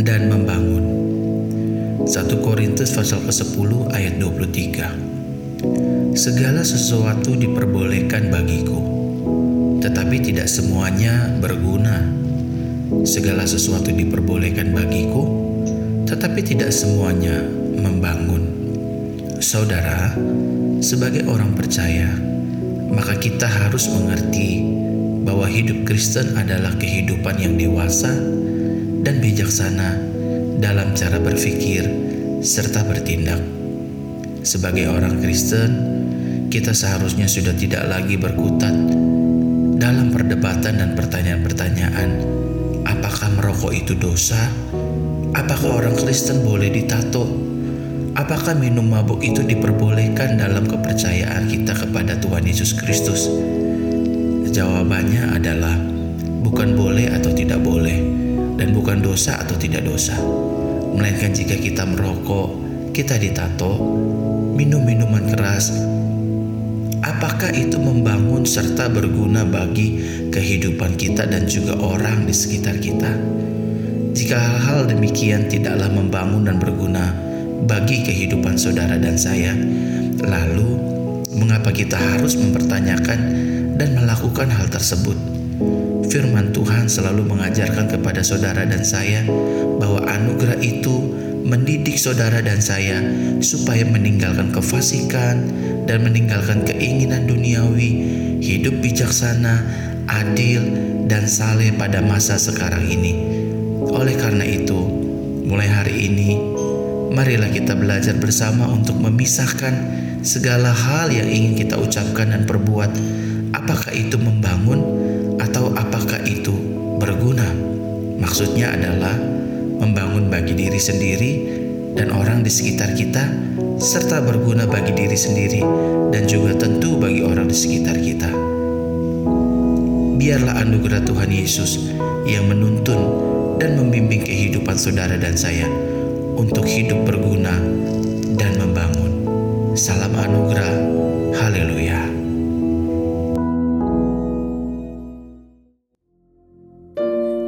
dan membangun. 1 Korintus pasal ke-10 ayat 23. Segala sesuatu diperbolehkan bagiku, tetapi tidak semuanya berguna. Segala sesuatu diperbolehkan bagiku, tetapi tidak semuanya membangun. Saudara, sebagai orang percaya, maka kita harus mengerti bahwa hidup Kristen adalah kehidupan yang dewasa dan bijaksana dalam cara berpikir serta bertindak. Sebagai orang Kristen, kita seharusnya sudah tidak lagi berkutat dalam perdebatan dan pertanyaan-pertanyaan, apakah merokok itu dosa? Apakah orang Kristen boleh ditato? Apakah minum mabuk itu diperbolehkan dalam kepercayaan kita kepada Tuhan Yesus Kristus? Jawabannya adalah bukan boleh atau tidak boleh, bukan dosa atau tidak dosa. Melainkan jika kita merokok, kita ditato, minum minuman keras, apakah itu membangun serta berguna bagi kehidupan kita dan juga orang di sekitar kita? Jika hal-hal demikian tidaklah membangun dan berguna, bagi kehidupan saudara dan saya. Lalu, mengapa kita harus mempertanyakan dan melakukan hal tersebut? Firman Tuhan selalu mengajarkan kepada saudara dan saya bahwa anugerah itu mendidik saudara dan saya supaya meninggalkan kefasikan dan meninggalkan keinginan duniawi, hidup bijaksana, adil, dan saleh pada masa sekarang ini. Oleh karena itu, mulai hari ini marilah kita belajar bersama untuk memisahkan segala hal yang ingin kita ucapkan dan perbuat. Apakah itu membangun atau apakah itu berguna? Maksudnya adalah membangun bagi diri sendiri dan orang di sekitar kita, serta berguna bagi diri sendiri dan juga tentu bagi orang di sekitar kita. Biarlah anugerah Tuhan Yesus yang menuntun dan membimbing kehidupan saudara dan saya untuk hidup berguna dan membangun. Salam anugerah,